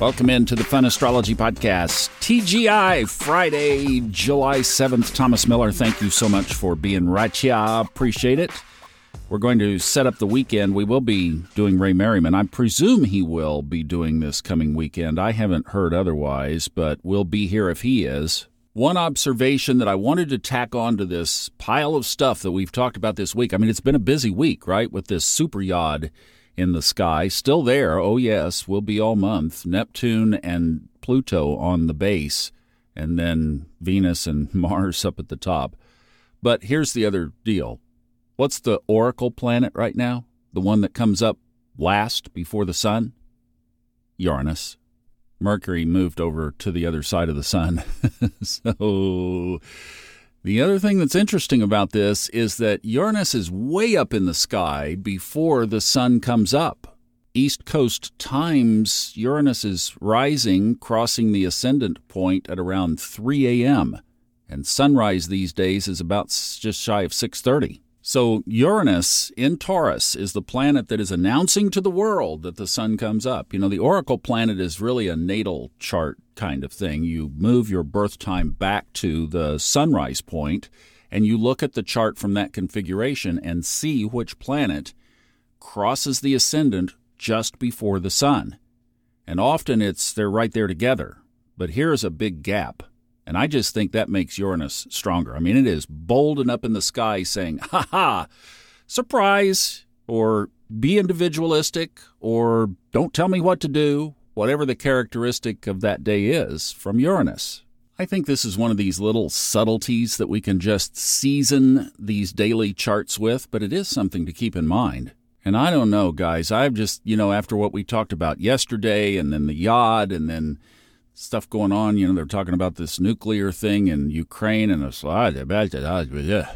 Welcome into the Fun Astrology Podcast, TGI, Friday, July 7th. Thomas Miller, thank you so much for being right here. Appreciate it. We're going to set up the weekend. We will be doing Ray Merriman. I presume he will be doing this coming weekend. I haven't heard otherwise, but we'll be here if he is. One observation that I wanted to tack on to this pile of stuff that we've talked about this week. I mean, it's been a busy week, right? With this super yod in the sky. Still there, oh yes, will be all month. Neptune and Pluto on the base, and then Venus and Mars up at the top. But here's the other deal what's the oracle planet right now? The one that comes up last before the sun? Uranus. Mercury moved over to the other side of the sun. so the other thing that's interesting about this is that Uranus is way up in the sky before the sun comes up. East Coast times, Uranus is rising, crossing the ascendant point at around 3 a.m. And sunrise these days is about just shy of 6:30. So Uranus in Taurus is the planet that is announcing to the world that the sun comes up. You know, the oracle planet is really a natal chart kind of thing. You move your birth time back to the sunrise point and you look at the chart from that configuration and see which planet crosses the ascendant just before the sun. And often it's they're right there together. But here's a big gap. And I just think that makes Uranus stronger. I mean, it is bold and up in the sky saying, ha ha, surprise, or be individualistic, or don't tell me what to do, whatever the characteristic of that day is from Uranus. I think this is one of these little subtleties that we can just season these daily charts with, but it is something to keep in mind. And I don't know, guys. I've just, you know, after what we talked about yesterday and then the Yod and then stuff going on. You know, they're talking about this nuclear thing in Ukraine, and it's ah,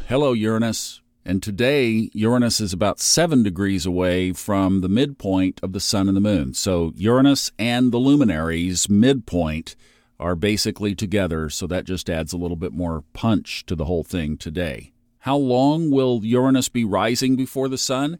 hello Uranus. And today, Uranus is about seven degrees away from the midpoint of the sun and the moon. So Uranus and the luminaries midpoint are basically together. So that just adds a little bit more punch to the whole thing today. How long will Uranus be rising before the sun?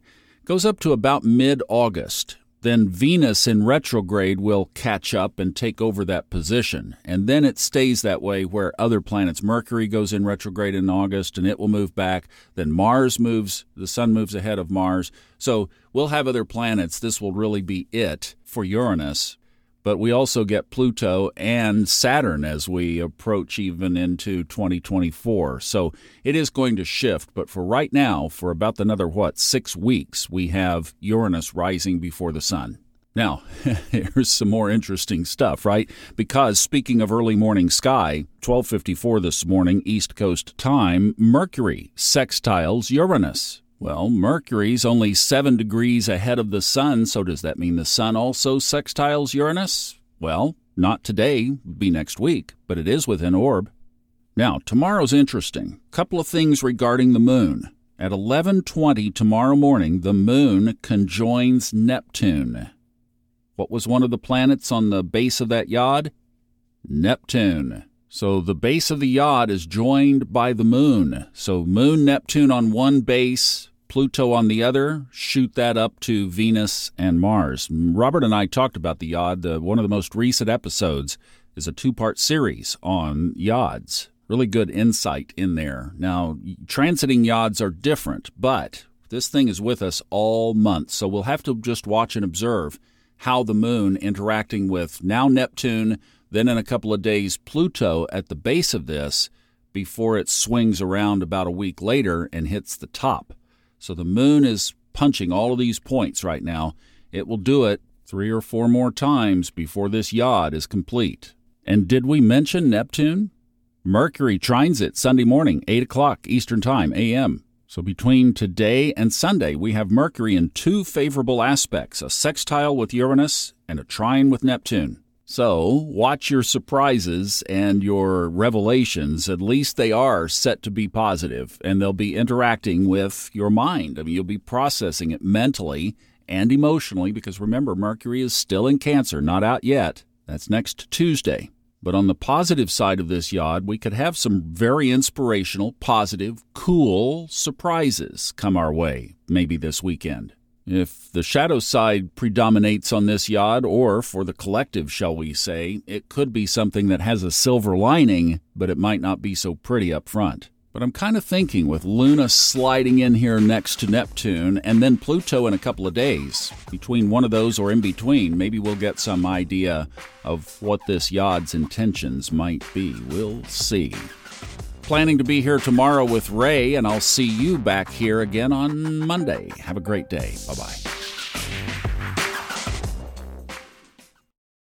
goes up to about mid August then Venus in retrograde will catch up and take over that position. And then it stays that way where other planets, Mercury goes in retrograde in August and it will move back. Then Mars moves, the sun moves ahead of Mars. So we'll have other planets. This will really be it for Uranus but we also get Pluto and Saturn as we approach even into 2024. So it is going to shift, but for right now, for about another, what, six weeks, we have Uranus rising before the sun. Now, here's some more interesting stuff, right? Because speaking of early morning sky, 12:54 this morning East Coast time, Mercury sextiles Uranus. Well, Mercury's only seven degrees ahead of the Sun, so does that mean the Sun also sextiles Uranus? Well, not today, be next week, but it is within orb. Now, tomorrow's interesting. Couple of things regarding the moon. At 11:20 tomorrow morning, the moon conjoins Neptune. What was one of the planets on the base of that yod? Neptune. So the base of the yod is joined by the moon. So moon Neptune on one base, Pluto on the other, shoot that up to Venus and Mars. Robert and I talked about the Yod. The, one of the most recent episodes is a two part series on Yods. Really good insight in there. Now, transiting Yods are different, but this thing is with us all month. So we'll have to just watch and observe how the moon interacting with now Neptune, then in a couple of days, Pluto at the base of this before it swings around about a week later and hits the top. So the moon is punching all of these points right now. It will do it three or four more times before this yod is complete. And did we mention Neptune? Mercury trines it Sunday morning, 8 o'clock Eastern Time, a.m. So between today and Sunday, we have Mercury in two favorable aspects a sextile with Uranus and a trine with Neptune. So, watch your surprises and your revelations. At least they are set to be positive, and they'll be interacting with your mind. I mean, you'll be processing it mentally and emotionally because remember, Mercury is still in Cancer, not out yet. That's next Tuesday. But on the positive side of this yod, we could have some very inspirational, positive, cool surprises come our way maybe this weekend. If the shadow side predominates on this yod, or for the collective, shall we say, it could be something that has a silver lining, but it might not be so pretty up front. But I'm kind of thinking with Luna sliding in here next to Neptune and then Pluto in a couple of days, between one of those or in between, maybe we'll get some idea of what this yod's intentions might be. We'll see. Planning to be here tomorrow with Ray, and I'll see you back here again on Monday. Have a great day. Bye bye.